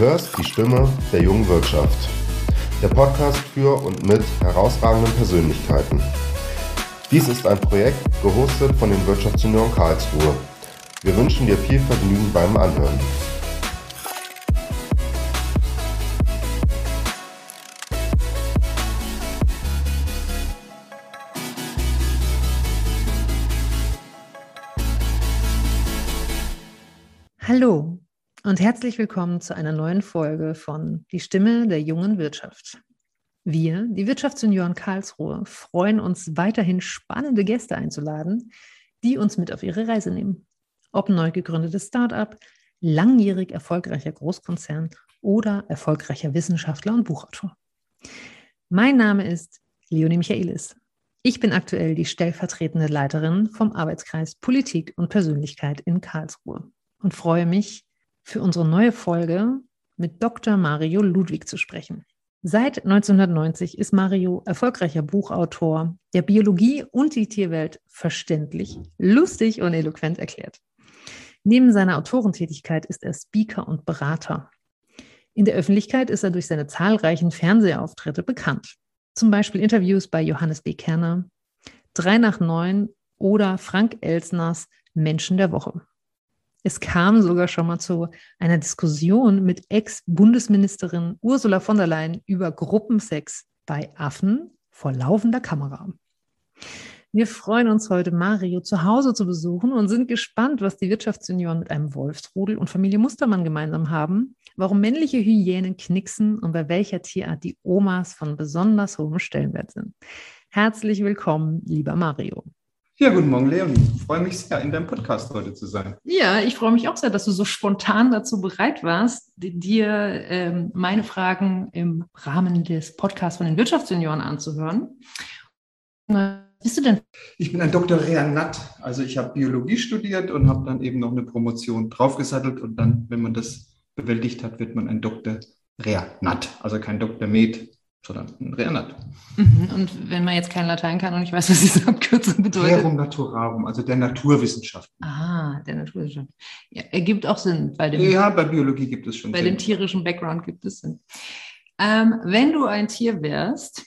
hörst die Stimme der jungen Wirtschaft. Der Podcast für und mit herausragenden Persönlichkeiten. Dies ist ein Projekt, gehostet von den Wirtschaftsjunioren Karlsruhe. Wir wünschen dir viel Vergnügen beim Anhören. Hallo und herzlich willkommen zu einer neuen Folge von Die Stimme der jungen Wirtschaft. Wir, die Wirtschaftsjunioren Karlsruhe, freuen uns weiterhin spannende Gäste einzuladen, die uns mit auf ihre Reise nehmen. Ob neu gegründetes Start-up, langjährig erfolgreicher Großkonzern oder erfolgreicher Wissenschaftler und Buchautor. Mein Name ist Leonie Michaelis. Ich bin aktuell die stellvertretende Leiterin vom Arbeitskreis Politik und Persönlichkeit in Karlsruhe und freue mich, für unsere neue Folge mit Dr. Mario Ludwig zu sprechen. Seit 1990 ist Mario erfolgreicher Buchautor, der Biologie und die Tierwelt verständlich, lustig und eloquent erklärt. Neben seiner Autorentätigkeit ist er Speaker und Berater. In der Öffentlichkeit ist er durch seine zahlreichen Fernsehauftritte bekannt. Zum Beispiel Interviews bei Johannes B. Kerner, Drei nach neun oder Frank Elsners Menschen der Woche. Es kam sogar schon mal zu einer Diskussion mit Ex-Bundesministerin Ursula von der Leyen über Gruppensex bei Affen vor laufender Kamera. Wir freuen uns heute, Mario zu Hause zu besuchen und sind gespannt, was die Wirtschaftsunion mit einem Wolfsrudel und Familie Mustermann gemeinsam haben, warum männliche Hyänen knicksen und bei welcher Tierart die Omas von besonders hohem Stellenwert sind. Herzlich willkommen, lieber Mario. Ja, guten Morgen, Leonie. Ich freue mich sehr, in deinem Podcast heute zu sein. Ja, ich freue mich auch sehr, dass du so spontan dazu bereit warst, dir ähm, meine Fragen im Rahmen des Podcasts von den Wirtschaftssenioren anzuhören. Was bist du denn? Ich bin ein Dr. Reanat. Also ich habe Biologie studiert und habe dann eben noch eine Promotion draufgesattelt und dann, wenn man das bewältigt hat, wird man ein Dr. Reanat. Also kein Dr. Med, sondern ein Reanat. Mhm. Und wenn man jetzt kein Latein kann und ich weiß, was diese Abkürzung bedeutet. Rerum Naturarum, also der Naturwissenschaft. Ah, der Naturwissenschaft. Ja, ergibt auch Sinn. Bei dem, ja, bei Biologie gibt es schon Bei Sinn. dem tierischen Background gibt es Sinn. Ähm, wenn du ein Tier wärst,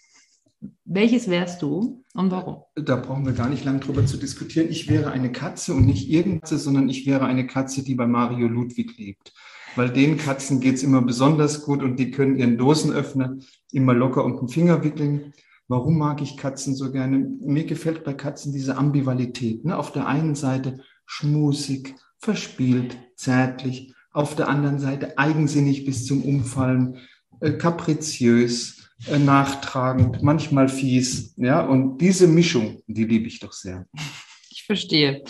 welches wärst du und warum? Da brauchen wir gar nicht lange drüber zu diskutieren. Ich wäre eine Katze und nicht irgendeine, sondern ich wäre eine Katze, die bei Mario Ludwig lebt weil den Katzen geht es immer besonders gut und die können ihren Dosenöffner immer locker um den Finger wickeln. Warum mag ich Katzen so gerne? Mir gefällt bei Katzen diese Ambivalität. Ne? Auf der einen Seite schmusig, verspielt, zärtlich, auf der anderen Seite eigensinnig bis zum Umfallen, äh, kapriziös, äh, nachtragend, manchmal fies. Ja, und diese Mischung, die liebe ich doch sehr. Ich verstehe.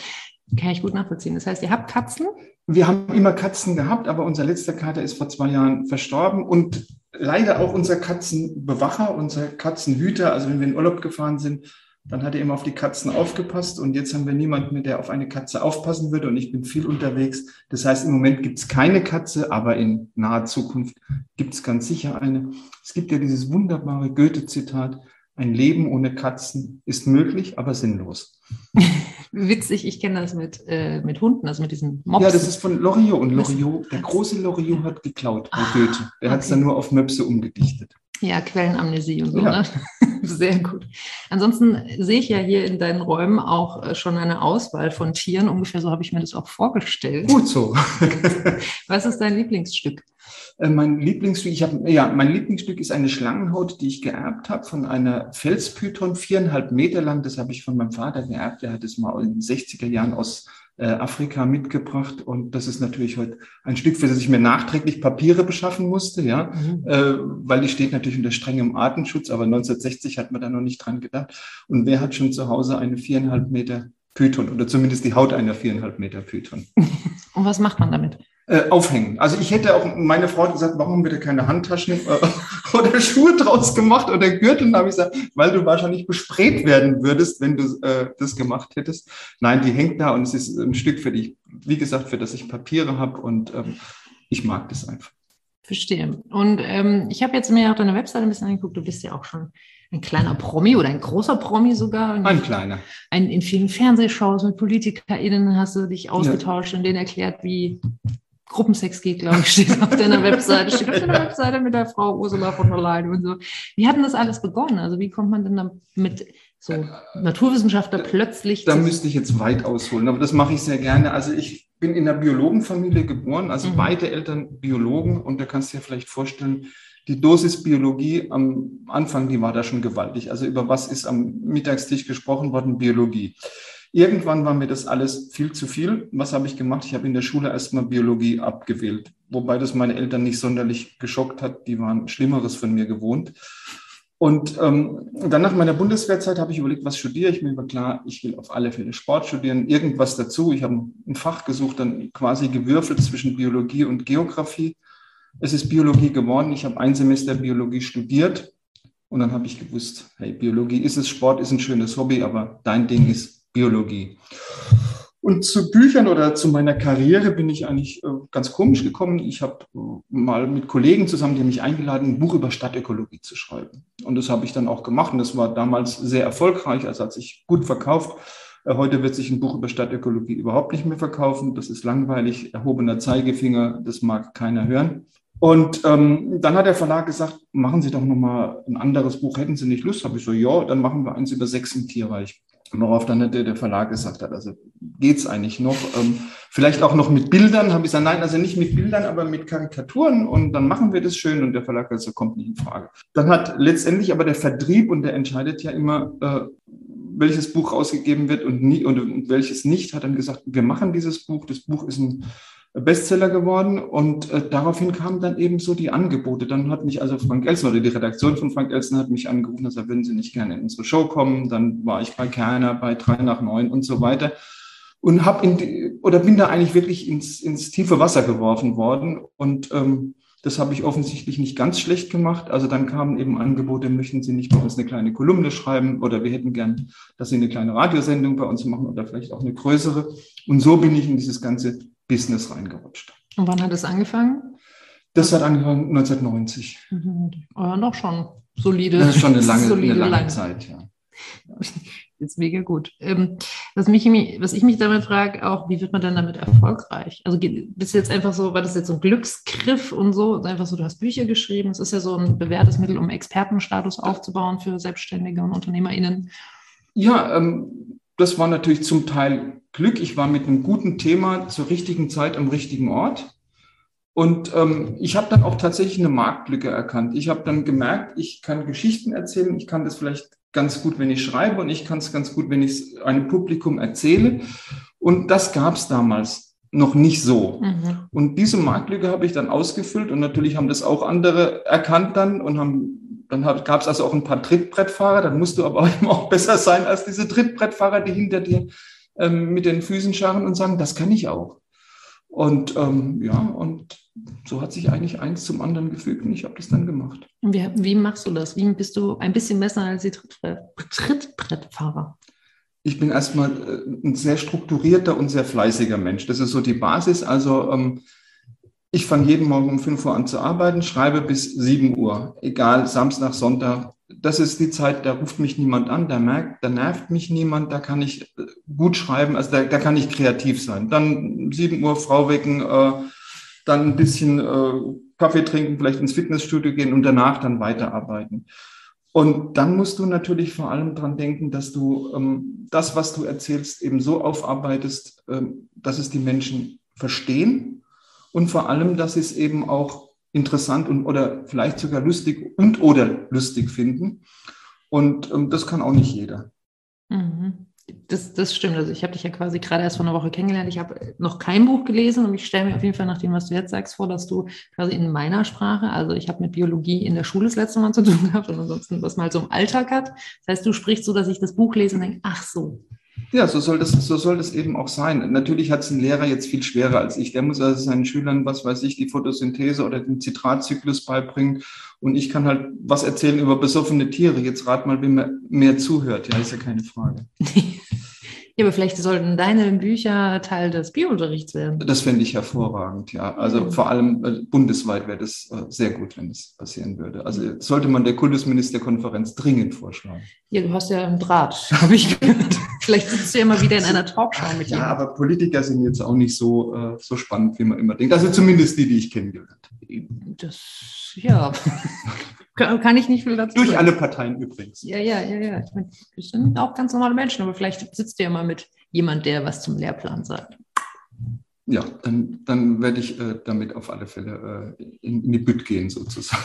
Kann ich gut nachvollziehen. Das heißt, ihr habt Katzen? Wir haben immer Katzen gehabt, aber unser letzter Kater ist vor zwei Jahren verstorben und leider auch unser Katzenbewacher, unser Katzenhüter. Also wenn wir in Urlaub gefahren sind, dann hat er immer auf die Katzen aufgepasst und jetzt haben wir niemanden mehr, der auf eine Katze aufpassen würde und ich bin viel unterwegs. Das heißt, im Moment gibt es keine Katze, aber in naher Zukunft gibt es ganz sicher eine. Es gibt ja dieses wunderbare Goethe-Zitat, ein Leben ohne Katzen ist möglich, aber sinnlos. Witzig, ich kenne das mit, äh, mit Hunden, also mit diesen Mops. Ja, das ist von Loriot und Loriot, der große Loriot hat geklaut bei ah, Goethe. Der okay. hat es dann nur auf Möpse umgedichtet. Ja, Quellenamnesie und so. Ja. Ne? Sehr gut. Ansonsten sehe ich ja hier in deinen Räumen auch äh, schon eine Auswahl von Tieren. Ungefähr so habe ich mir das auch vorgestellt. Gut so. Was ist dein Lieblingsstück? Äh, mein Lieblingsstück, ich habe, ja, mein Lieblingsstück ist eine Schlangenhaut, die ich geerbt habe von einer Felspython, viereinhalb Meter lang. Das habe ich von meinem Vater geerbt. Der hat es mal in den 60er Jahren aus äh, Afrika mitgebracht. Und das ist natürlich heute ein Stück, für das ich mir nachträglich Papiere beschaffen musste, ja, mhm. äh, weil die steht natürlich unter strengem Artenschutz. Aber 1960 hat man da noch nicht dran gedacht. Und wer hat schon zu Hause eine viereinhalb Meter Python oder zumindest die Haut einer viereinhalb Meter Python? Und was macht man damit? Äh, aufhängen. Also ich hätte auch, meine Frau hat gesagt, warum da keine Handtaschen äh, oder Schuhe draus gemacht oder Gürtel? Und habe ich gesagt, weil du wahrscheinlich besprayt werden würdest, wenn du äh, das gemacht hättest. Nein, die hängt da und es ist ein Stück für dich, wie gesagt, für das ich Papiere habe und ähm, ich mag das einfach. Verstehe. Und ähm, ich habe jetzt mir auch deine Webseite ein bisschen angeguckt. Du bist ja auch schon ein kleiner Promi oder ein großer Promi sogar. Ein kleiner. Ein, in vielen Fernsehshows mit PolitikerInnen hast du dich ausgetauscht ja. und denen erklärt, wie Gruppensex geht, glaube ich, steht auf deiner Webseite. Steht auf deiner Webseite mit der Frau Ursula von der Leyen und so. Wie hat denn das alles begonnen? Also wie kommt man denn damit so Naturwissenschaftler plötzlich? Da müsste ich jetzt weit ausholen, aber das mache ich sehr gerne. Also ich bin in einer Biologenfamilie geboren, also mhm. beide Eltern Biologen und da kannst du dir vielleicht vorstellen, die Dosis Biologie am Anfang, die war da schon gewaltig. Also über was ist am Mittagstisch gesprochen worden? Biologie. Irgendwann war mir das alles viel zu viel. Was habe ich gemacht? Ich habe in der Schule erstmal Biologie abgewählt, wobei das meine Eltern nicht sonderlich geschockt hat. Die waren Schlimmeres von mir gewohnt. Und ähm, dann nach meiner Bundeswehrzeit habe ich überlegt, was studiere ich. Mir war klar, ich will auf alle Fälle Sport studieren, irgendwas dazu. Ich habe ein Fach gesucht, dann quasi gewürfelt zwischen Biologie und Geografie. Es ist Biologie geworden. Ich habe ein Semester Biologie studiert und dann habe ich gewusst, hey, Biologie ist es, Sport ist ein schönes Hobby, aber dein Ding ist Biologie. Und zu Büchern oder zu meiner Karriere bin ich eigentlich äh, ganz komisch gekommen. Ich habe äh, mal mit Kollegen zusammen, die mich eingeladen, ein Buch über Stadtökologie zu schreiben. Und das habe ich dann auch gemacht. Und das war damals sehr erfolgreich, also hat sich gut verkauft. Äh, heute wird sich ein Buch über Stadtökologie überhaupt nicht mehr verkaufen. Das ist langweilig, erhobener Zeigefinger, das mag keiner hören. Und ähm, dann hat der Verlag gesagt, machen Sie doch nochmal ein anderes Buch. Hätten Sie nicht Lust? Habe ich so, ja, dann machen wir eins über Sex im Tierreich. Worauf dann der, der Verlag gesagt hat, also geht's eigentlich noch? Ähm, vielleicht auch noch mit Bildern. Habe ich gesagt, nein, also nicht mit Bildern, aber mit Karikaturen und dann machen wir das schön. Und der Verlag gesagt, kommt nicht in Frage. Dann hat letztendlich aber der Vertrieb und der entscheidet ja immer, äh, welches Buch ausgegeben wird und, nie, und, und welches nicht, hat dann gesagt, wir machen dieses Buch. Das Buch ist ein Bestseller geworden und äh, daraufhin kamen dann eben so die Angebote. Dann hat mich also Frank Elsen oder die Redaktion von Frank Elsen hat mich angerufen, dass er würden Sie nicht gerne in unsere Show kommen. Dann war ich bei Kerner, bei drei nach neun und so weiter und habe in die, oder bin da eigentlich wirklich ins, ins tiefe Wasser geworfen worden und ähm, das habe ich offensichtlich nicht ganz schlecht gemacht. Also dann kamen eben Angebote, möchten Sie nicht bei uns eine kleine Kolumne schreiben oder wir hätten gern, dass Sie eine kleine Radiosendung bei uns machen oder vielleicht auch eine größere. Und so bin ich in dieses ganze Business reingerutscht. Und wann hat es angefangen? Das hat angefangen 1990. Mhm. Aber noch schon solide. Das ist schon eine lange, solide, eine lange, lange Zeit, ja. Jetzt mega gut. Ähm, was, mich, was ich mich damit frage, auch, wie wird man dann damit erfolgreich? Also bist du jetzt einfach so, war das jetzt so ein Glücksgriff und so? Einfach so, du hast Bücher geschrieben. Es ist ja so ein bewährtes Mittel, um Expertenstatus aufzubauen für Selbstständige und UnternehmerInnen. Ja, ähm, das war natürlich zum Teil Glück. Ich war mit einem guten Thema zur richtigen Zeit am richtigen Ort. Und ähm, ich habe dann auch tatsächlich eine Marktlücke erkannt. Ich habe dann gemerkt, ich kann Geschichten erzählen, ich kann das vielleicht ganz gut, wenn ich schreibe und ich kann es ganz gut, wenn ich es einem Publikum erzähle. Und das gab es damals noch nicht so. Mhm. Und diese Marktlücke habe ich dann ausgefüllt und natürlich haben das auch andere erkannt dann und haben dann gab es also auch ein paar Trittbrettfahrer, dann musst du aber auch besser sein als diese Trittbrettfahrer, die hinter dir ähm, mit den Füßen scharren und sagen, das kann ich auch. Und ähm, ja, und so hat sich eigentlich eins zum anderen gefügt und ich habe das dann gemacht. Wie, wie, machst du das? Wie bist du ein bisschen besser als die Trittbrettfahrer? Ich bin erstmal äh, ein sehr strukturierter und sehr fleißiger Mensch. Das ist so die Basis. Also ähm, ich fange jeden Morgen um 5 Uhr an zu arbeiten, schreibe bis 7 Uhr, egal Samstag, Sonntag, das ist die Zeit, da ruft mich niemand an, da merkt, da nervt mich niemand, da kann ich äh, gut schreiben, also da, da kann ich kreativ sein. Dann 7 Uhr Frau wecken, äh, dann ein bisschen äh, Kaffee trinken, vielleicht ins Fitnessstudio gehen und danach dann weiterarbeiten. Und dann musst du natürlich vor allem dran denken, dass du ähm, das, was du erzählst, eben so aufarbeitest, ähm, dass es die Menschen verstehen und vor allem, dass es eben auch interessant und oder vielleicht sogar lustig und oder lustig finden. Und ähm, das kann auch nicht jeder. Mhm. Das, das stimmt. Also ich habe dich ja quasi gerade erst vor einer Woche kennengelernt. Ich habe noch kein Buch gelesen und ich stelle mir auf jeden Fall nach dem, was du jetzt sagst, vor, dass du quasi in meiner Sprache, also ich habe mit Biologie in der Schule das letzte Mal zu tun gehabt und ansonsten was mal so im Alltag hat. Das heißt, du sprichst so, dass ich das Buch lese und denke, ach so, ja, so soll das, so soll das eben auch sein. Natürlich hat es ein Lehrer jetzt viel schwerer als ich. Der muss also seinen Schülern, was weiß ich, die Photosynthese oder den Zitratzyklus beibringen. Und ich kann halt was erzählen über besoffene Tiere. Jetzt rat mal, wem mehr zuhört. Ja, ist ja keine Frage. Ja, aber vielleicht sollten deine Bücher Teil des Biounterrichts werden. Das fände ich hervorragend, ja. Also mhm. vor allem äh, bundesweit wäre das äh, sehr gut, wenn das passieren würde. Also sollte man der Kultusministerkonferenz dringend vorschlagen. Ja, du hast ja einen Draht, habe ich gehört. Vielleicht sitzt du ja mal wieder in einer Talkshow mit Ja, aber Politiker sind jetzt auch nicht so, äh, so spannend, wie man immer denkt. Also zumindest die, die ich kennengelernt habe. Das, ja. Kann ich nicht viel dazu Durch alle Parteien übrigens. Ja, ja, ja, ja. Ich meine, wir sind auch ganz normale Menschen, aber vielleicht sitzt du ja mal mit jemand, der was zum Lehrplan sagt. Ja, dann, dann werde ich äh, damit auf alle Fälle äh, in, in die Bütt gehen, sozusagen.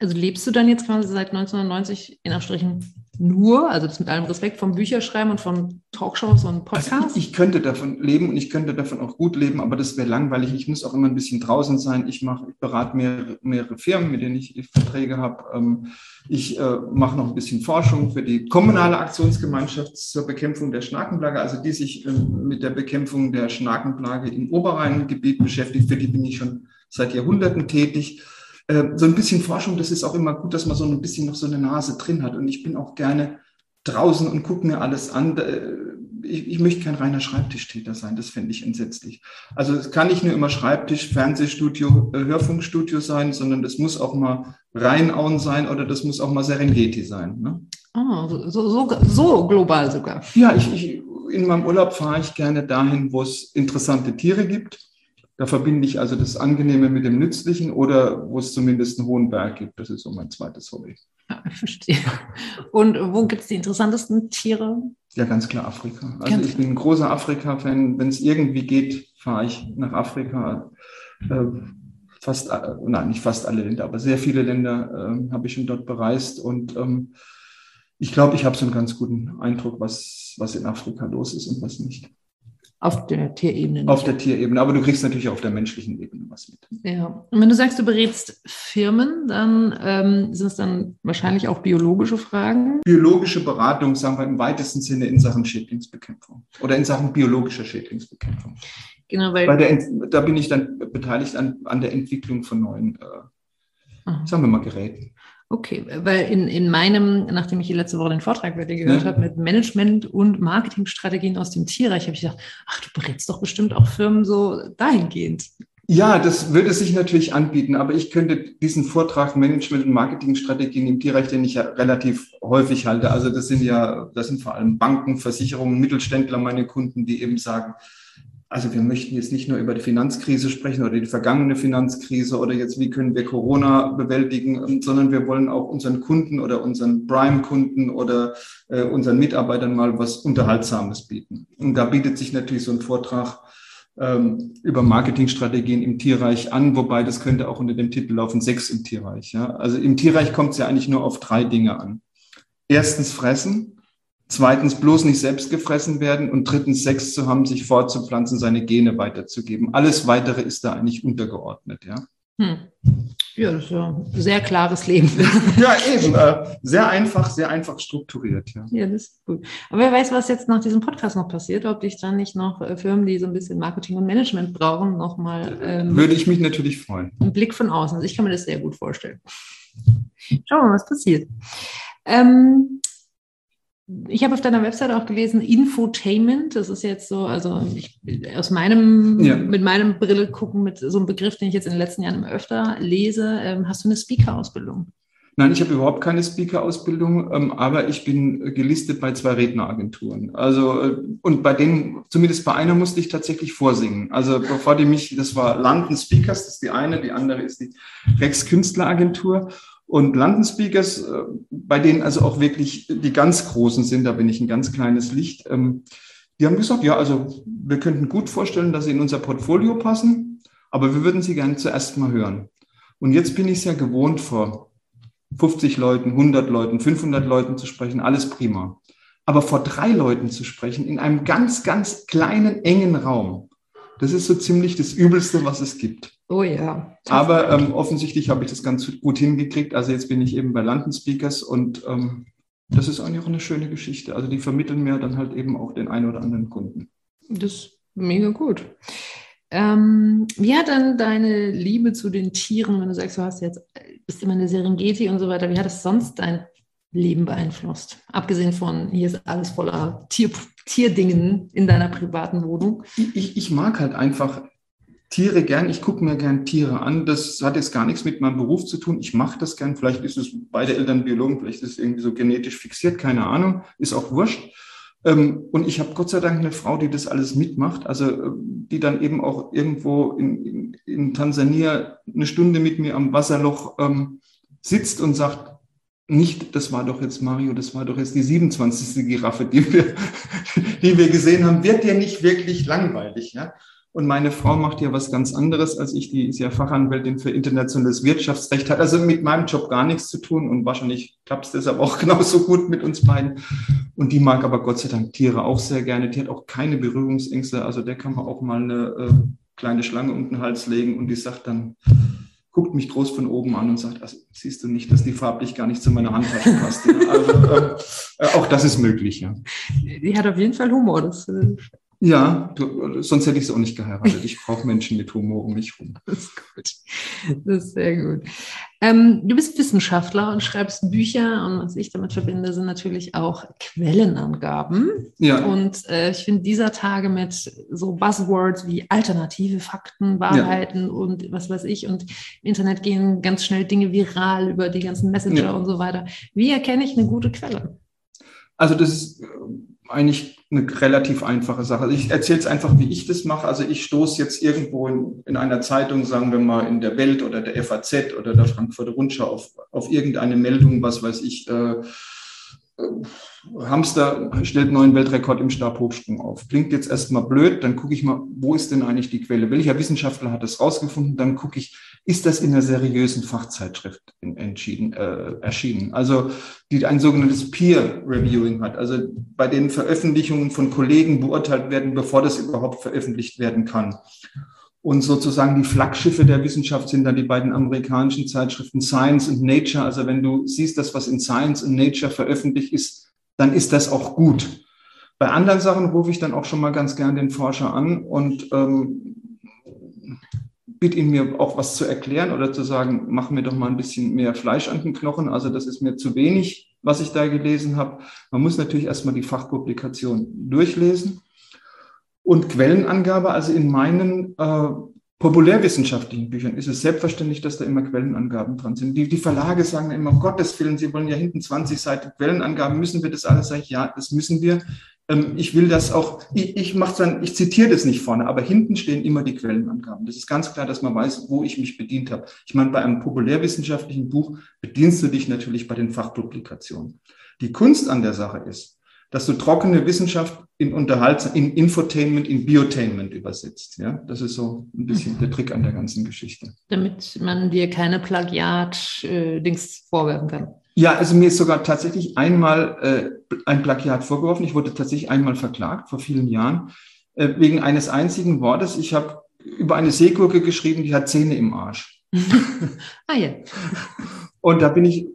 Also lebst du dann jetzt quasi seit 1990 in Abstrichen nur, also das mit allem Respekt vom Bücherschreiben und von Talkshows und Podcasts? Also ich, könnte davon leben und ich könnte davon auch gut leben, aber das wäre langweilig. Ich muss auch immer ein bisschen draußen sein. Ich mache, ich berate mehrere, mehrere Firmen, mit denen ich Verträge habe. Ähm, ich äh, mache noch ein bisschen Forschung für die kommunale Aktionsgemeinschaft zur Bekämpfung der Schnakenplage, also die sich äh, mit der Bekämpfung der Schnakenplage im Oberrheingebiet beschäftigt. Für die bin ich schon seit Jahrhunderten tätig. Äh, so ein bisschen Forschung, das ist auch immer gut, dass man so ein bisschen noch so eine Nase drin hat. Und ich bin auch gerne draußen und gucke mir alles an. Äh, ich, ich, möchte kein reiner Schreibtischtäter sein, das fände ich entsetzlich. Also es kann nicht nur immer Schreibtisch, Fernsehstudio, äh, Hörfunkstudio sein, sondern das muss auch mal Rheinauen sein oder das muss auch mal Serengeti sein. Ne? Oh, so, so, so global sogar. Ja, ich, ich, in meinem Urlaub fahre ich gerne dahin, wo es interessante Tiere gibt da verbinde ich also das Angenehme mit dem Nützlichen oder wo es zumindest einen hohen Berg gibt. Das ist so mein zweites Hobby. Ja, ich verstehe. Und wo gibt es die interessantesten Tiere? Ja, ganz klar Afrika. Also ganz ich bin ein großer Afrika-Fan. Wenn es irgendwie geht, fahre ich nach Afrika. Äh, fast, äh, nein, nicht fast alle Länder, aber sehr viele Länder äh, habe ich schon dort bereist. Und ähm, ich glaube, ich habe so einen ganz guten Eindruck, was, was in Afrika los ist und was nicht. Auf der Tierebene. Auf der Tierebene, aber du kriegst natürlich auf der menschlichen Ebene was mit. Ja, und wenn du sagst, du berätst Firmen, dann ähm, sind es dann wahrscheinlich auch biologische Fragen? Biologische Beratung, sagen wir im weitesten Sinne in Sachen Schädlingsbekämpfung oder in Sachen biologischer Schädlingsbekämpfung. Genau, weil. Der, da bin ich dann beteiligt an, an der Entwicklung von neuen, äh, sagen wir mal, Geräten. Okay, weil in, in meinem, nachdem ich die letzte Woche den Vortrag bei dir gehört ja. habe mit Management und Marketingstrategien aus dem Tierreich, habe ich gedacht, ach, du berätst doch bestimmt auch Firmen so dahingehend. Ja, das würde sich natürlich anbieten, aber ich könnte diesen Vortrag Management und Marketingstrategien im Tierreich, den ich ja relativ häufig halte, also das sind ja, das sind vor allem Banken, Versicherungen, Mittelständler meine Kunden, die eben sagen, also wir möchten jetzt nicht nur über die Finanzkrise sprechen oder die vergangene Finanzkrise oder jetzt, wie können wir Corona bewältigen, sondern wir wollen auch unseren Kunden oder unseren Prime-Kunden oder äh, unseren Mitarbeitern mal was Unterhaltsames bieten. Und da bietet sich natürlich so ein Vortrag ähm, über Marketingstrategien im Tierreich an, wobei das könnte auch unter dem Titel laufen, sechs im Tierreich. Ja? Also im Tierreich kommt es ja eigentlich nur auf drei Dinge an. Erstens fressen, Zweitens bloß nicht selbst gefressen werden und drittens Sex zu haben, sich fortzupflanzen, seine Gene weiterzugeben. Alles weitere ist da eigentlich untergeordnet, ja. Hm. Ja, das ist ja ein sehr klares Leben. ja, eben. Äh, sehr einfach, sehr einfach strukturiert, ja. Ja, das ist gut. Aber wer weiß, was jetzt nach diesem Podcast noch passiert, ob dich dann nicht noch äh, Firmen, die so ein bisschen Marketing und Management brauchen, nochmal. Ähm, Würde ich mich natürlich freuen. Ein Blick von außen. Also ich kann mir das sehr gut vorstellen. Schauen wir mal, was passiert. Ähm, ich habe auf deiner Website auch gelesen, Infotainment. Das ist jetzt so, also ich, aus meinem, ja. mit meinem Brille gucken, mit so einem Begriff, den ich jetzt in den letzten Jahren immer öfter lese. Ähm, hast du eine Speaker-Ausbildung? Nein, ich habe überhaupt keine Speaker-Ausbildung, ähm, aber ich bin gelistet bei zwei Redneragenturen. Also, äh, und bei denen, zumindest bei einer musste ich tatsächlich vorsingen. Also, bevor die mich, das war London Speakers, das ist die eine, die andere ist die Rex Künstleragentur. Und London Speakers, äh, bei denen also auch wirklich die ganz Großen sind, da bin ich ein ganz kleines Licht, ähm, die haben gesagt, ja, also wir könnten gut vorstellen, dass sie in unser Portfolio passen, aber wir würden sie gerne zuerst mal hören. Und jetzt bin ich es ja gewohnt, vor 50 Leuten, 100 Leuten, 500 Leuten zu sprechen, alles prima. Aber vor drei Leuten zu sprechen, in einem ganz, ganz kleinen, engen Raum, das ist so ziemlich das Übelste, was es gibt. Oh ja. Aber ähm, offensichtlich habe ich das ganz gut hingekriegt. Also jetzt bin ich eben bei London Speakers und ähm, das ist eigentlich auch eine schöne Geschichte. Also die vermitteln mir dann halt eben auch den einen oder anderen Kunden. Das ist mega gut. Ähm, wie hat dann deine Liebe zu den Tieren, wenn du sagst, du hast jetzt, bist immer eine Serengeti und so weiter, wie hat das sonst dein Leben beeinflusst? Abgesehen von, hier ist alles voller Tier, Tierdingen in deiner privaten Wohnung? Ich, ich mag halt einfach Tiere gern. Ich gucke mir gern Tiere an. Das hat jetzt gar nichts mit meinem Beruf zu tun. Ich mache das gern. Vielleicht ist es beide Eltern Biologen, vielleicht ist es irgendwie so genetisch fixiert, keine Ahnung. Ist auch wurscht. Ähm, und ich habe Gott sei Dank eine Frau, die das alles mitmacht, also äh, die dann eben auch irgendwo in, in, in Tansania eine Stunde mit mir am Wasserloch ähm, sitzt und sagt, nicht, das war doch jetzt Mario, das war doch jetzt die 27. Giraffe, die wir, die wir gesehen haben, wird dir nicht wirklich langweilig. Ja? Und meine Frau macht ja was ganz anderes als ich, die ist ja Fachanwältin für internationales Wirtschaftsrecht, hat also mit meinem Job gar nichts zu tun und wahrscheinlich klappt es deshalb auch genauso gut mit uns beiden. Und die mag aber Gott sei Dank Tiere auch sehr gerne. Die hat auch keine Berührungsängste. Also der kann man auch mal eine äh, kleine Schlange um den Hals legen und die sagt dann, guckt mich groß von oben an und sagt, also siehst du nicht, dass die farblich gar nicht zu meiner Handtasche passt. Also äh, äh, auch das ist möglich, ja. Die hat auf jeden Fall Humor. Das, äh, ja, du, sonst hätte ich es auch nicht geheiratet. Ich brauche Menschen mit Humor um mich rum. Das ist gut. Das ist sehr gut. Ähm, du bist Wissenschaftler und schreibst Bücher und was ich damit verbinde, sind natürlich auch Quellenangaben. Ja. Und äh, ich finde dieser Tage mit so Buzzwords wie alternative Fakten, Wahrheiten ja. und was weiß ich und im Internet gehen ganz schnell Dinge viral über die ganzen Messenger ja. und so weiter. Wie erkenne ich eine gute Quelle? Also das ist eigentlich eine relativ einfache Sache. Ich erzähle es einfach, wie ich das mache. Also ich stoße jetzt irgendwo in, in, einer Zeitung, sagen wir mal in der Welt oder der FAZ oder der Frankfurter Rundschau auf, auf irgendeine Meldung, was weiß ich, äh, Hamster stellt neuen Weltrekord im Stabhochsprung auf. Klingt jetzt erstmal blöd, dann gucke ich mal, wo ist denn eigentlich die Quelle? Welcher Wissenschaftler hat das rausgefunden? Dann gucke ich, ist das in einer seriösen Fachzeitschrift entschieden, äh, erschienen? Also die ein sogenanntes Peer Reviewing hat, also bei den Veröffentlichungen von Kollegen beurteilt werden, bevor das überhaupt veröffentlicht werden kann. Und sozusagen die Flaggschiffe der Wissenschaft sind dann die beiden amerikanischen Zeitschriften Science und Nature. Also wenn du siehst, dass was in Science und Nature veröffentlicht ist, dann ist das auch gut. Bei anderen Sachen rufe ich dann auch schon mal ganz gern den Forscher an und ähm, bitte ihn mir auch was zu erklären oder zu sagen, mach mir doch mal ein bisschen mehr Fleisch an den Knochen. Also das ist mir zu wenig, was ich da gelesen habe. Man muss natürlich erstmal die Fachpublikation durchlesen. Und Quellenangabe, also in meinen äh, populärwissenschaftlichen Büchern ist es selbstverständlich, dass da immer Quellenangaben dran sind. Die, die Verlage sagen immer, um Gottes Willen, sie wollen ja hinten 20 Seiten Quellenangaben, müssen wir das alles? Sag ich, ja, das müssen wir. Ähm, ich will das auch, ich, ich mache dann, ich zitiere das nicht vorne, aber hinten stehen immer die Quellenangaben. Das ist ganz klar, dass man weiß, wo ich mich bedient habe. Ich meine, bei einem populärwissenschaftlichen Buch bedienst du dich natürlich bei den Fachpublikationen. Die Kunst an der Sache ist, dass du trockene Wissenschaft in Unterhalt, in Infotainment, in Biotainment übersetzt. Ja, das ist so ein bisschen der Trick an der ganzen Geschichte. Damit man dir keine Plagiat-Dings äh, vorwerfen kann. Ja, also mir ist sogar tatsächlich einmal äh, ein Plagiat vorgeworfen. Ich wurde tatsächlich einmal verklagt vor vielen Jahren äh, wegen eines einzigen Wortes. Ich habe über eine Seegurke geschrieben, die hat Zähne im Arsch. ah ja. Und da bin ich,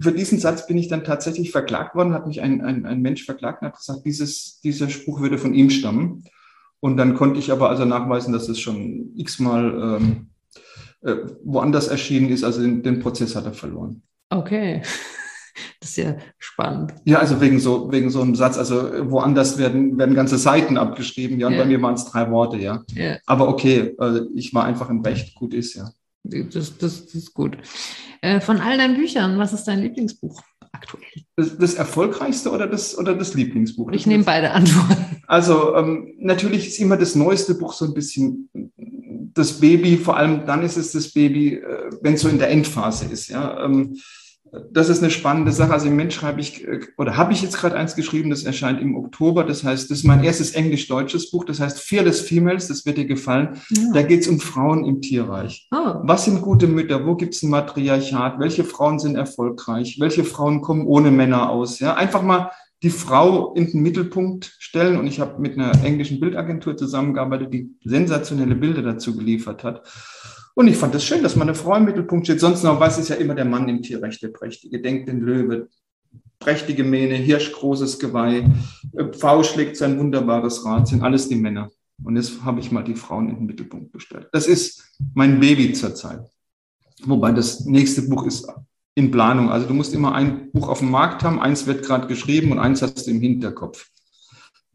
für diesen Satz bin ich dann tatsächlich verklagt worden, hat mich ein, ein, ein Mensch verklagt und hat gesagt, dieses, dieser Spruch würde von ihm stammen. Und dann konnte ich aber also nachweisen, dass es schon x-mal ähm, äh, woanders erschienen ist. Also den, den Prozess hat er verloren. Okay. Das ist ja spannend. Ja, also wegen so, wegen so einem Satz, also woanders werden, werden ganze Seiten abgeschrieben, ja, und ja. bei mir waren es drei Worte, ja. ja. Aber okay, äh, ich war einfach im Recht, gut ist, ja. Das, das, das ist gut. Äh, von all deinen Büchern, was ist dein Lieblingsbuch aktuell? Das, das erfolgreichste oder das, oder das Lieblingsbuch? Ich nehme beide Antworten. Also ähm, natürlich ist immer das neueste Buch so ein bisschen das Baby, vor allem dann ist es das Baby, äh, wenn es so in der Endphase ist. Ja. Ähm, das ist eine spannende Sache. Also im Moment schreibe ich, äh, oder habe ich jetzt gerade eins geschrieben, das erscheint im Oktober. Das heißt, das ist mein erstes englisch-deutsches Buch. Das heißt Fearless Females, das wird dir gefallen. Ja. Da geht es um Frauen im Tierreich. Oh. Was sind gute Mütter? Wo gibt es ein Matriarchat? Welche Frauen sind erfolgreich? Welche Frauen kommen ohne Männer aus? Ja, einfach mal die Frau in den Mittelpunkt stellen. Und ich habe mit einer englischen Bildagentur zusammengearbeitet, die sensationelle Bilder dazu geliefert hat. Und ich fand es das schön, dass meine Frau im Mittelpunkt steht. Sonst noch weiß es ja immer der Mann im Tierrecht, der prächtige. Denkt den Löwe, prächtige Mähne, Hirsch, großes Geweih, äh, Pfau schlägt sein wunderbares Rad, sind alles die Männer. Und jetzt habe ich mal die Frauen in den Mittelpunkt gestellt. Das ist mein Baby zurzeit. Wobei das nächste Buch ist in Planung. Also du musst immer ein Buch auf dem Markt haben, eins wird gerade geschrieben und eins hast du im Hinterkopf.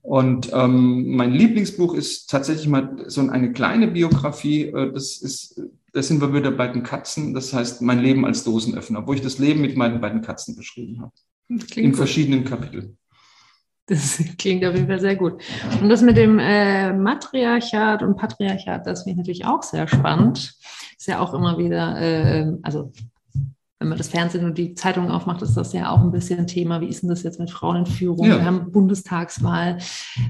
Und ähm, mein Lieblingsbuch ist tatsächlich mal so eine kleine Biografie. Äh, das ist, da sind wir wieder bei den Katzen. Das heißt, mein Leben als Dosenöffner, wo ich das Leben mit meinen beiden Katzen beschrieben habe. In gut. verschiedenen Kapiteln. Das klingt auf jeden Fall sehr gut. Und das mit dem äh, Matriarchat und Patriarchat, das finde ich natürlich auch sehr spannend. Ist ja auch immer wieder, äh, also wenn man das Fernsehen und die Zeitung aufmacht, ist das ja auch ein bisschen Thema. Wie ist denn das jetzt mit Frauen in Führung? Ja. Wir haben Bundestagswahl.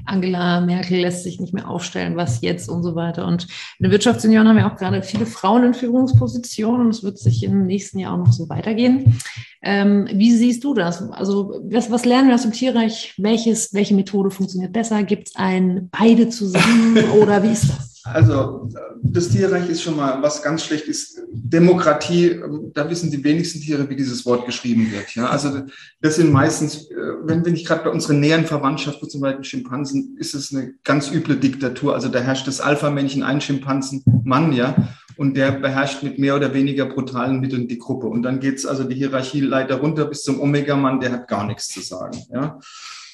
Angela Merkel lässt sich nicht mehr aufstellen. Was jetzt und so weiter. Und in der Wirtschaftsunion haben wir auch gerade viele Frauen in Führungspositionen und es wird sich im nächsten Jahr auch noch so weitergehen. Ähm, wie siehst du das? Also was, was lernen wir aus dem Tierreich? Welches, welche Methode funktioniert besser? Gibt es ein beide zusammen oder wie ist das? Also das Tierreich ist schon mal was ganz schlecht ist. Demokratie, da wissen die wenigsten Tiere, wie dieses Wort geschrieben wird. Ja, also das sind meistens, äh, wenn wir nicht gerade bei unserer näheren Verwandtschaft, zum Beispiel Schimpansen, ist es eine ganz üble Diktatur. Also da herrscht das Alpha-Männchen, ein Schimpansen-Mann, ja, und der beherrscht mit mehr oder weniger brutalen Mitteln die Gruppe. Und dann geht's also die Hierarchie leider runter bis zum Omega-Mann, der hat gar nichts zu sagen. Ja.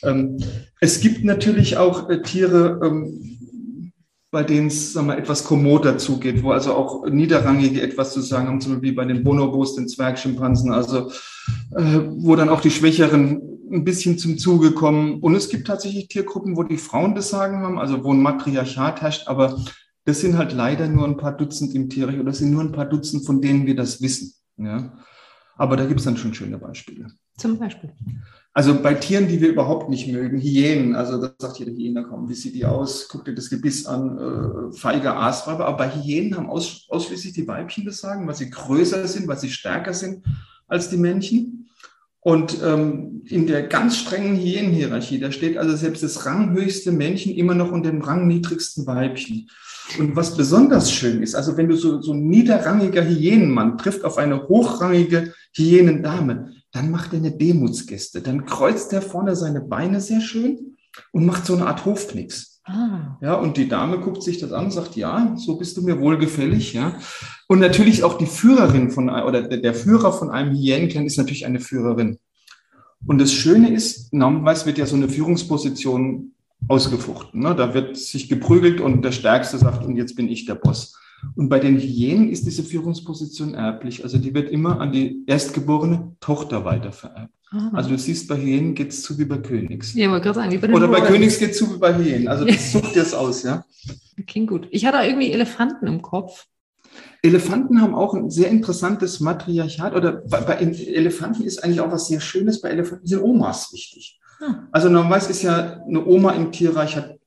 Ähm, es gibt natürlich auch äh, Tiere, ähm, bei denen es sagen wir, etwas kommoder zugeht, wo also auch Niederrangige etwas zu sagen haben, zum Beispiel bei den Bonobos, den Zwergschimpansen, also äh, wo dann auch die Schwächeren ein bisschen zum Zuge kommen. Und es gibt tatsächlich Tiergruppen, wo die Frauen das Sagen haben, also wo ein Matriarchat herrscht, aber das sind halt leider nur ein paar Dutzend im Tierreich oder das sind nur ein paar Dutzend, von denen wir das wissen. Ja? Aber da gibt es dann schon schöne Beispiele. Zum Beispiel. Also bei Tieren, die wir überhaupt nicht mögen, Hyänen, also das sagt jeder Hyäne, komm, wie sieht die aus? Guck dir das Gebiss an, äh, feiger Aasräuber. Aber bei Hyänen haben aus, ausschließlich die Weibchen das Sagen, weil sie größer sind, weil sie stärker sind als die Männchen. Und ähm, in der ganz strengen Hyänenhierarchie, da steht also selbst das ranghöchste Männchen immer noch unter dem rangniedrigsten Weibchen. Und was besonders schön ist, also wenn du so, so ein niederrangiger Hyänenmann trifft auf eine hochrangige Hyänendame, dann macht er eine Demutsgeste. Dann kreuzt er vorne seine Beine sehr schön und macht so eine Art Hofknicks. Ah. Ja, und die Dame guckt sich das an und sagt, ja, so bist du mir wohlgefällig, ja. Und natürlich auch die Führerin von, oder der Führer von einem Hyänenclan ist natürlich eine Führerin. Und das Schöne ist, normalerweise wird ja so eine Führungsposition ausgefochten. Ne? Da wird sich geprügelt und der Stärkste sagt, und jetzt bin ich der Boss. Und bei den Hyänen ist diese Führungsposition erblich. Also die wird immer an die erstgeborene Tochter weitervererbt. Ah. Also du siehst, bei Hyänen geht es zu wie bei Königs. Ja, aber gerade sagen, wie bei den Oder bei Königs geht es zu wie bei Hyänen. Also das sucht dir es aus, ja. Klingt gut. Ich hatte irgendwie Elefanten im Kopf. Elefanten haben auch ein sehr interessantes Matriarchat. Oder bei, bei Elefanten ist eigentlich auch was sehr Schönes. Bei Elefanten sind Omas wichtig. Hm. Also normalerweise ist ja eine Oma im Tierreich hat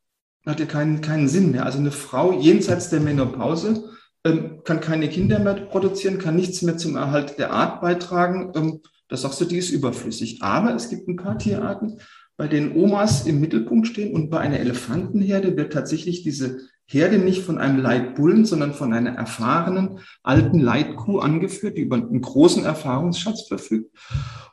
hat ja keinen, keinen Sinn mehr. Also eine Frau jenseits der Menopause ähm, kann keine Kinder mehr produzieren, kann nichts mehr zum Erhalt der Art beitragen. Ähm, da sagst du, die ist überflüssig. Aber es gibt ein paar Tierarten, bei denen Omas im Mittelpunkt stehen und bei einer Elefantenherde wird tatsächlich diese Herde nicht von einem Leitbullen, sondern von einer erfahrenen alten Leitkuh angeführt, die über einen großen Erfahrungsschatz verfügt.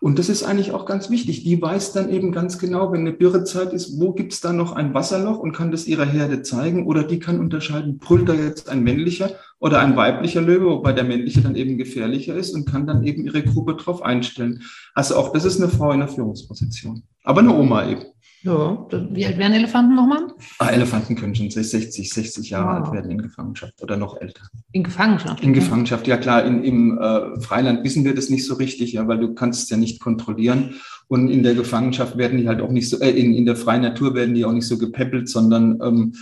Und das ist eigentlich auch ganz wichtig. Die weiß dann eben ganz genau, wenn eine Dürrezeit ist, wo gibt es da noch ein Wasserloch und kann das ihrer Herde zeigen. Oder die kann unterscheiden, brüllt da jetzt ein männlicher oder ein weiblicher Löwe, wobei der männliche dann eben gefährlicher ist und kann dann eben ihre Gruppe drauf einstellen. Also auch das ist eine Frau in der Führungsposition. Aber eine Oma eben. Ja, wie alt werden Elefanten nochmal? Ah, Elefanten können schon 60, 60 Jahre wow. alt werden in Gefangenschaft oder noch älter. In Gefangenschaft? In Gefangenschaft, ja klar. In, Im äh, Freiland wissen wir das nicht so richtig, ja, weil du kannst es ja nicht kontrollieren. Und in der Gefangenschaft werden die halt auch nicht so, äh, in, in der freien Natur werden die auch nicht so gepäppelt, sondern ähm,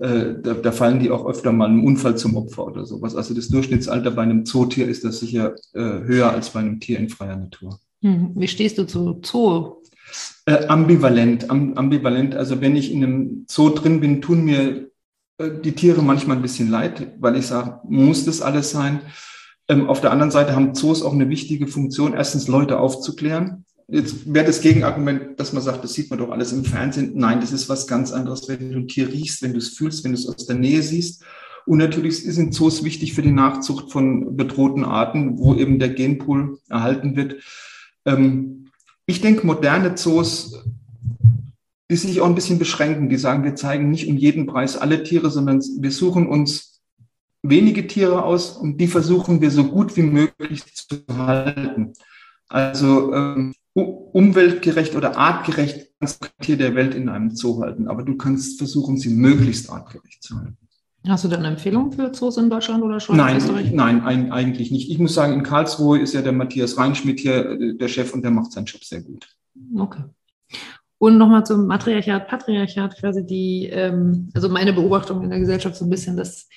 äh, da, da fallen die auch öfter mal einem Unfall zum Opfer oder sowas. Also das Durchschnittsalter bei einem Zootier ist das sicher äh, höher als bei einem Tier in freier Natur. Hm. Wie stehst du zu Zoo? Äh, ambivalent, ambivalent. Also wenn ich in einem Zoo drin bin, tun mir äh, die Tiere manchmal ein bisschen leid, weil ich sage, muss das alles sein? Ähm, auf der anderen Seite haben Zoos auch eine wichtige Funktion, erstens Leute aufzuklären. Jetzt wäre das Gegenargument, dass man sagt, das sieht man doch alles im Fernsehen. Nein, das ist was ganz anderes, wenn du ein Tier riechst, wenn du es fühlst, wenn du es aus der Nähe siehst. Und natürlich sind Zoos wichtig für die Nachzucht von bedrohten Arten, wo eben der Genpool erhalten wird. Ähm, ich denke, moderne Zoos, die sich auch ein bisschen beschränken, die sagen, wir zeigen nicht um jeden Preis alle Tiere, sondern wir suchen uns wenige Tiere aus und die versuchen wir so gut wie möglich zu halten. Also ähm, umweltgerecht oder artgerecht du Tier der Welt in einem Zoo halten, aber du kannst versuchen, sie möglichst artgerecht zu halten. Hast du da eine Empfehlung für Zoos in Deutschland oder schon? Nein, nein, ein, eigentlich nicht. Ich muss sagen, in Karlsruhe ist ja der Matthias Reinschmidt hier äh, der Chef und der macht seinen Job sehr gut. Okay. Und nochmal zum Matriarchat, Patriarchat, quasi die, ähm, also meine Beobachtung in der Gesellschaft so ein bisschen, dass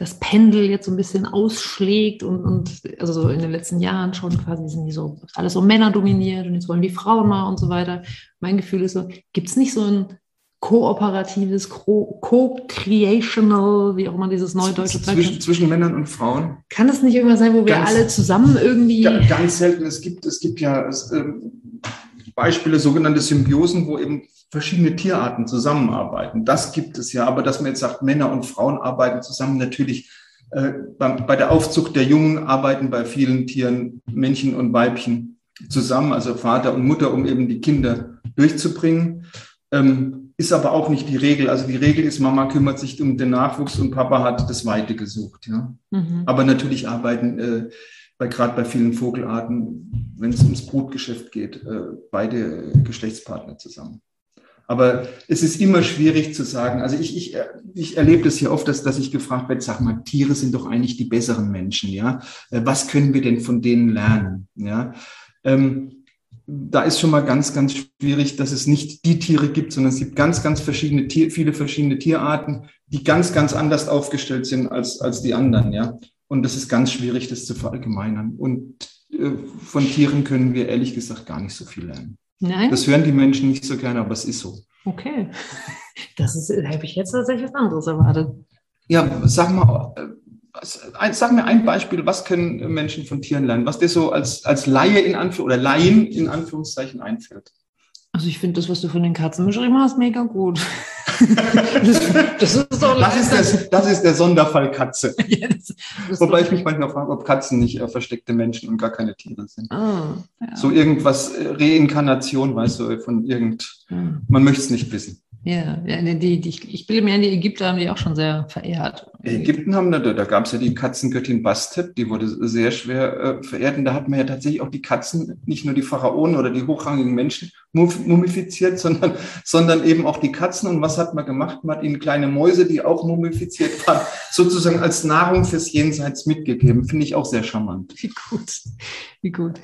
das Pendel jetzt so ein bisschen ausschlägt und, und also so in den letzten Jahren schon quasi sind die so alles so Männer dominiert und jetzt wollen die Frauen mal und so weiter. Mein Gefühl ist so, gibt es nicht so ein kooperatives, co-creational, wie auch immer dieses neudeutsche Zeug zwischen, zwischen Männern und Frauen. Kann es nicht irgendwas sein, wo wir ganz, alle zusammen irgendwie. Ganz selten. Es gibt, es gibt ja äh, Beispiele, sogenannte Symbiosen, wo eben verschiedene Tierarten zusammenarbeiten. Das gibt es ja, aber dass man jetzt sagt, Männer und Frauen arbeiten zusammen, natürlich äh, bei, bei der Aufzucht der Jungen arbeiten bei vielen Tieren Männchen und Weibchen zusammen, also Vater und Mutter, um eben die Kinder durchzubringen. Ähm, ist aber auch nicht die Regel. Also die Regel ist, Mama kümmert sich um den Nachwuchs und Papa hat das Weite gesucht. Ja? Mhm. Aber natürlich arbeiten äh, bei gerade bei vielen Vogelarten, wenn es ums Brutgeschäft geht, äh, beide Geschlechtspartner zusammen. Aber es ist immer schwierig zu sagen. Also ich, ich, ich erlebe das hier oft, dass, dass ich gefragt werde, sag mal, Tiere sind doch eigentlich die besseren Menschen, ja. Äh, was können wir denn von denen lernen? Ja. Ähm, da ist schon mal ganz, ganz schwierig, dass es nicht die Tiere gibt, sondern es gibt ganz, ganz verschiedene Tier, viele verschiedene Tierarten, die ganz, ganz anders aufgestellt sind als, als die anderen, ja. Und das ist ganz schwierig, das zu verallgemeinern. Und äh, von Tieren können wir ehrlich gesagt gar nicht so viel lernen. Nein. Das hören die Menschen nicht so gerne, aber es ist so. Okay. Das ist, habe ich jetzt tatsächlich was anderes erwartet. Ja, sag mal, äh, sag mir ein Beispiel, was können Menschen von Tieren lernen, was dir so als, als Laie in Anführungszeichen oder Laien in Anführungszeichen einfällt. Also ich finde das, was du von den Katzen beschrieben hast, mega gut. Das, das, ist das, ist der, das ist der Sonderfall Katze. ja, das, Wobei ich mich manchmal frage, ob Katzen nicht äh, versteckte Menschen und gar keine Tiere sind. Oh, ja. So irgendwas, äh, Reinkarnation, weißt du, von irgend, hm. man möchte es nicht wissen. Ja, die, die, ich bilde mir an, die Ägypter haben die auch schon sehr verehrt. Ägypten haben, da, da gab es ja die Katzengöttin Bastet, die wurde sehr schwer äh, verehrt. Und da hat man ja tatsächlich auch die Katzen, nicht nur die Pharaonen oder die hochrangigen Menschen mumifiziert, sondern, sondern eben auch die Katzen. Und was hat man gemacht? Man hat ihnen kleine Mäuse, die auch mumifiziert waren, sozusagen als Nahrung fürs Jenseits mitgegeben. Finde ich auch sehr charmant. Wie gut, wie gut.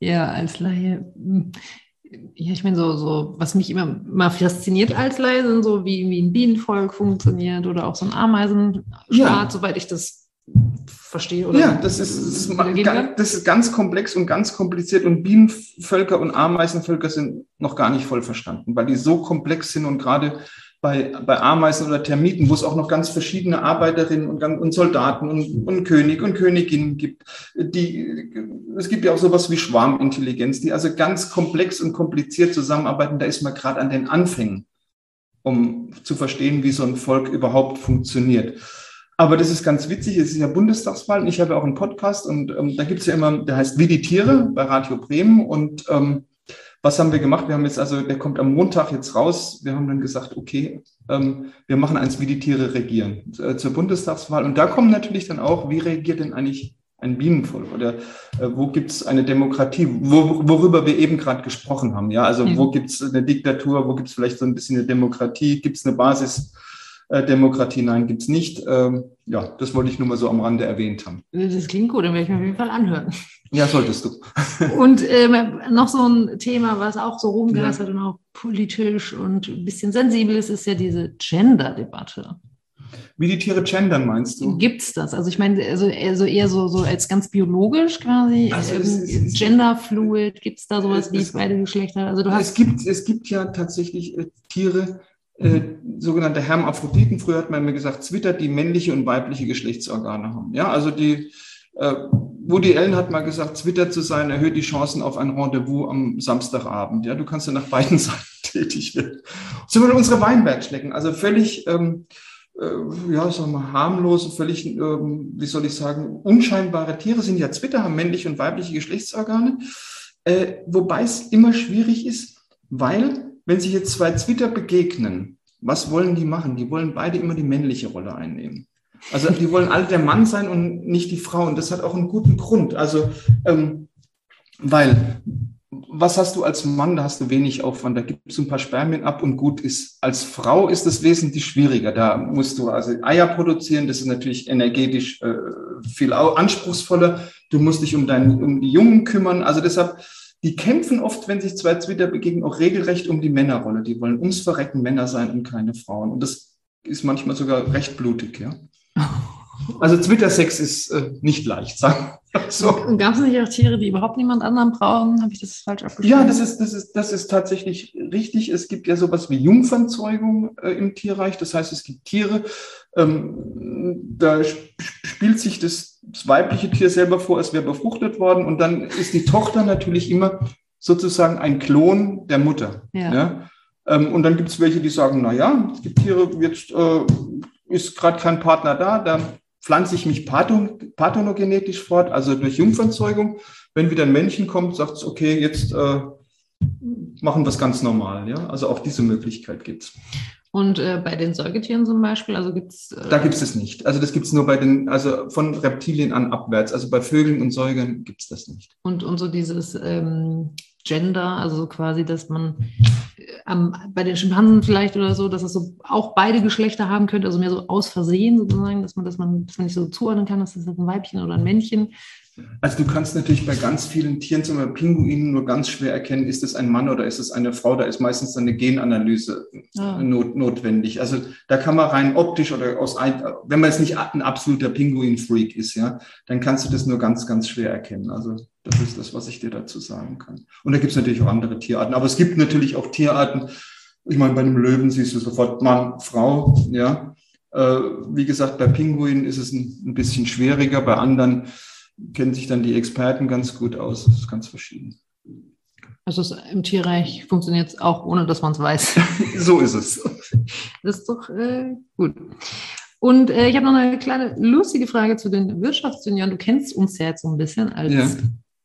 Ja, als Laie hm, ja, ich meine, so, so, was mich immer mal fasziniert als Laie, sind so wie, wie ein Bienenvolk funktioniert oder auch so ein Ameisenstaat, ja. soweit ich das verstehe. Oder ja, das ist, das, ist, das ist ganz komplex und ganz kompliziert und Bienenvölker und Ameisenvölker sind noch gar nicht voll verstanden, weil die so komplex sind und gerade bei, bei Ameisen oder Termiten, wo es auch noch ganz verschiedene Arbeiterinnen und, und Soldaten und, und König und Königinnen gibt. Die, es gibt ja auch sowas wie Schwarmintelligenz, die also ganz komplex und kompliziert zusammenarbeiten. Da ist man gerade an den Anfängen, um zu verstehen, wie so ein Volk überhaupt funktioniert. Aber das ist ganz witzig, es ist ja Bundestagswahl. Ich habe ja auch einen Podcast und ähm, da gibt es ja immer, der heißt Wie die Tiere bei Radio Bremen und ähm, was haben wir gemacht? Wir haben jetzt also, der kommt am Montag jetzt raus. Wir haben dann gesagt, okay, ähm, wir machen eins, wie die Tiere regieren äh, zur Bundestagswahl. Und da kommen natürlich dann auch, wie reagiert denn eigentlich ein Bienenvolk oder äh, wo gibt es eine Demokratie, wo, worüber wir eben gerade gesprochen haben. Ja, also mhm. wo gibt es eine Diktatur, wo gibt es vielleicht so ein bisschen eine Demokratie, gibt es eine Basis Demokratie, nein, gibt es nicht. Ähm, ja, das wollte ich nur mal so am Rande erwähnt haben. Das klingt gut, dann werde ich mir auf jeden Fall anhören. Ja, solltest du. und ähm, noch so ein Thema, was auch so rumgeistert ja. und auch politisch und ein bisschen sensibel ist, ist ja diese Gender-Debatte. Wie die Tiere gendern, meinst du? Gibt es das? Also ich meine, also, also eher so, so als ganz biologisch quasi, also ähm, genderfluid, gibt es da sowas wie beide Geschlechter? Also du hast es, gibt, es gibt ja tatsächlich äh, Tiere, äh, sogenannte Hermaphroditen. Früher hat man mir gesagt, Zwitter, die männliche und weibliche Geschlechtsorgane haben. Ja, also die, äh, Woody Allen hat mal gesagt, Zwitter zu sein erhöht die Chancen auf ein Rendezvous am Samstagabend. Ja, du kannst ja nach beiden Seiten tätig werden. Zum Beispiel unsere Weinbergschnecken, also völlig, ähm, äh, ja, sagen wir harmlose, völlig, ähm, wie soll ich sagen, unscheinbare Tiere sind ja Zwitter, haben männliche und weibliche Geschlechtsorgane. Äh, wobei es immer schwierig ist, weil wenn sich jetzt zwei Zwitter begegnen, was wollen die machen? Die wollen beide immer die männliche Rolle einnehmen. Also die wollen alle der Mann sein und nicht die Frau. Und das hat auch einen guten Grund. Also, ähm, weil, was hast du als Mann? Da hast du wenig Aufwand. Da gibst du ein paar Spermien ab und gut ist. Als Frau ist es wesentlich schwieriger. Da musst du also Eier produzieren. Das ist natürlich energetisch äh, viel anspruchsvoller. Du musst dich um, dein, um die Jungen kümmern. Also deshalb die kämpfen oft, wenn sich zwei Zwitter begegnen, auch regelrecht um die Männerrolle. Die wollen ums Verrecken Männer sein und keine Frauen. Und das ist manchmal sogar recht blutig, ja. Also Zwittersex ist äh, nicht leicht, sagen so. Und gab es nicht auch Tiere, die überhaupt niemand anderen brauchen? Habe ich das falsch abgeschrieben? Ja, das ist, das, ist, das ist tatsächlich richtig. Es gibt ja sowas wie Jungfernzeugung äh, im Tierreich. Das heißt, es gibt Tiere, ähm, da spielt sich das, das weibliche Tier selber vor, es wäre befruchtet worden. Und dann ist die Tochter natürlich immer sozusagen ein Klon der Mutter. Ja. ja? Ähm, und dann gibt es welche, die sagen, na ja, es gibt Tiere, jetzt äh, ist gerade kein Partner da, da pflanze ich mich pathon pathonogenetisch fort, also durch Jungfernzeugung. Wenn wieder ein Männchen kommt, sagt es, okay, jetzt äh, machen wir es ganz normal. Ja? Also auch diese Möglichkeit gibt es. Und äh, bei den Säugetieren zum Beispiel, also gibt es. Äh da gibt es nicht. Also das gibt es nur bei den, also von Reptilien an abwärts. Also bei Vögeln und Säugern gibt es das nicht. Und, und so dieses ähm, Gender, also quasi, dass man äh, am, bei den Schimpansen vielleicht oder so, dass es so auch beide Geschlechter haben könnte, also mehr so aus Versehen sozusagen, dass man, dass man, dass man nicht so zuordnen kann, dass das ein Weibchen oder ein Männchen. Also du kannst natürlich bei ganz vielen Tieren, zum Beispiel Pinguinen, nur ganz schwer erkennen, ist es ein Mann oder ist es eine Frau. Da ist meistens eine Genanalyse ah. not, notwendig. Also da kann man rein optisch oder aus ein, wenn man jetzt nicht ein absoluter Pinguin-Freak ist, ja, dann kannst du das nur ganz, ganz schwer erkennen. Also das ist das, was ich dir dazu sagen kann. Und da gibt es natürlich auch andere Tierarten. Aber es gibt natürlich auch Tierarten. Ich meine, bei einem Löwen siehst du sofort Mann, Frau, ja. Äh, wie gesagt, bei Pinguinen ist es ein, ein bisschen schwieriger. Bei anderen kennen sich dann die Experten ganz gut aus. Das ist ganz verschieden. Also im Tierreich funktioniert es auch, ohne dass man es weiß. so ist es. Das ist doch äh, gut. Und äh, ich habe noch eine kleine lustige Frage zu den Wirtschaftsjunioren. Du kennst uns ja jetzt so ein bisschen als ja.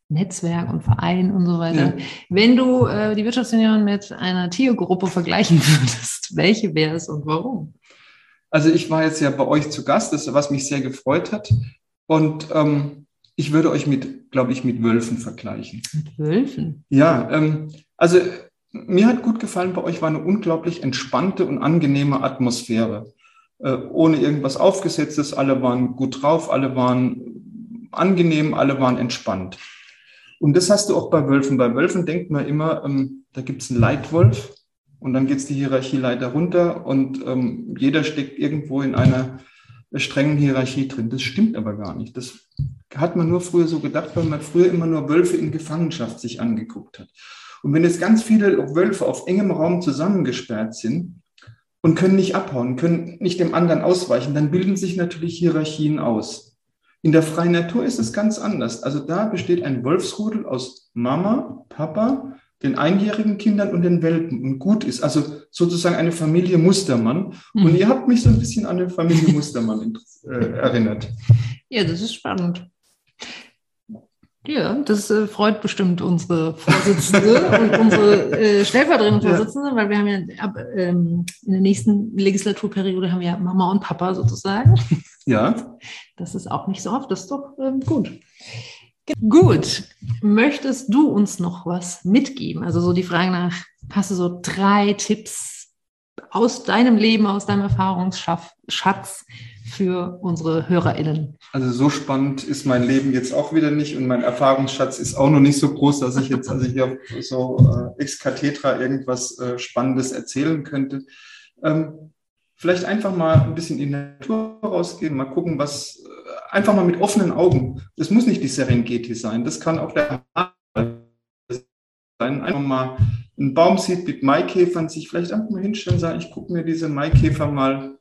Netzwerk und Verein und so weiter. Ja. Wenn du äh, die Wirtschaftsjunioren mit einer Tiergruppe vergleichen würdest, welche wäre es und warum? Also ich war jetzt ja bei euch zu Gast, das, was mich sehr gefreut hat. Und ähm, ich würde euch mit, glaube ich, mit Wölfen vergleichen. Mit Wölfen? Ja, ähm, also mir hat gut gefallen, bei euch war eine unglaublich entspannte und angenehme Atmosphäre. Äh, ohne irgendwas Aufgesetztes, alle waren gut drauf, alle waren angenehm, alle waren entspannt. Und das hast du auch bei Wölfen. Bei Wölfen denkt man immer, ähm, da gibt es einen Leitwolf und dann geht es die Hierarchieleiter runter und ähm, jeder steckt irgendwo in einer strengen Hierarchie drin. Das stimmt aber gar nicht. Das hat man nur früher so gedacht, weil man früher immer nur Wölfe in Gefangenschaft sich angeguckt hat. Und wenn jetzt ganz viele Wölfe auf engem Raum zusammengesperrt sind und können nicht abhauen, können nicht dem anderen ausweichen, dann bilden sich natürlich Hierarchien aus. In der freien Natur ist es ganz anders. Also da besteht ein Wolfsrudel aus Mama, Papa, den einjährigen Kindern und den Welpen und gut ist. Also sozusagen eine Familie Mustermann. Und mhm. ihr habt mich so ein bisschen an eine Familie Mustermann äh, erinnert. Ja, das ist spannend. Ja, das äh, freut bestimmt unsere Vorsitzende und unsere äh, stellvertretende Vorsitzende, ja. weil wir haben ja ab, ähm, in der nächsten Legislaturperiode haben wir ja Mama und Papa sozusagen. Ja. Das ist auch nicht so oft, das ist doch ähm, gut. Gut, möchtest du uns noch was mitgeben? Also so die Frage nach, hast du so drei Tipps aus deinem Leben, aus deinem Erfahrungsschatz für unsere HörerInnen? Also so spannend ist mein Leben jetzt auch wieder nicht und mein Erfahrungsschatz ist auch noch nicht so groß, dass ich jetzt also hier so äh, ex cathedra irgendwas äh, Spannendes erzählen könnte. Ähm, vielleicht einfach mal ein bisschen in die Natur rausgehen, mal gucken, was einfach mal mit offenen Augen. Das muss nicht die Serengeti sein, das kann auch der sein. Einfach mal einen Baum sieht mit Maikäfern, sich vielleicht einfach mal hinstellen sagen, ich gucke mir diese Maikäfer mal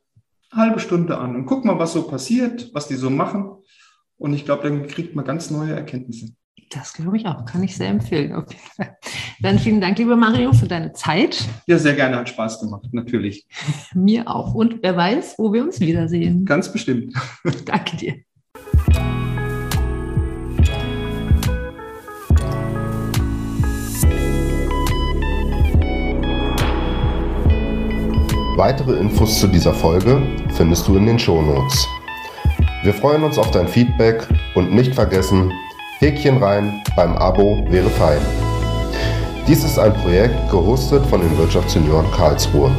halbe Stunde an und guck mal, was so passiert, was die so machen. Und ich glaube, dann kriegt man ganz neue Erkenntnisse. Das glaube ich auch, kann ich sehr empfehlen. Okay. Dann vielen Dank, lieber Mario, für deine Zeit. Ja, sehr gerne, hat Spaß gemacht, natürlich. Mir auch. Und wer weiß, wo wir uns wiedersehen. Ganz bestimmt. Danke dir. Weitere Infos zu dieser Folge findest du in den Shownotes. Wir freuen uns auf dein Feedback und nicht vergessen, Häkchen rein beim Abo wäre fein. Dies ist ein Projekt gehostet von den Wirtschaftssenioren Karlsruhe.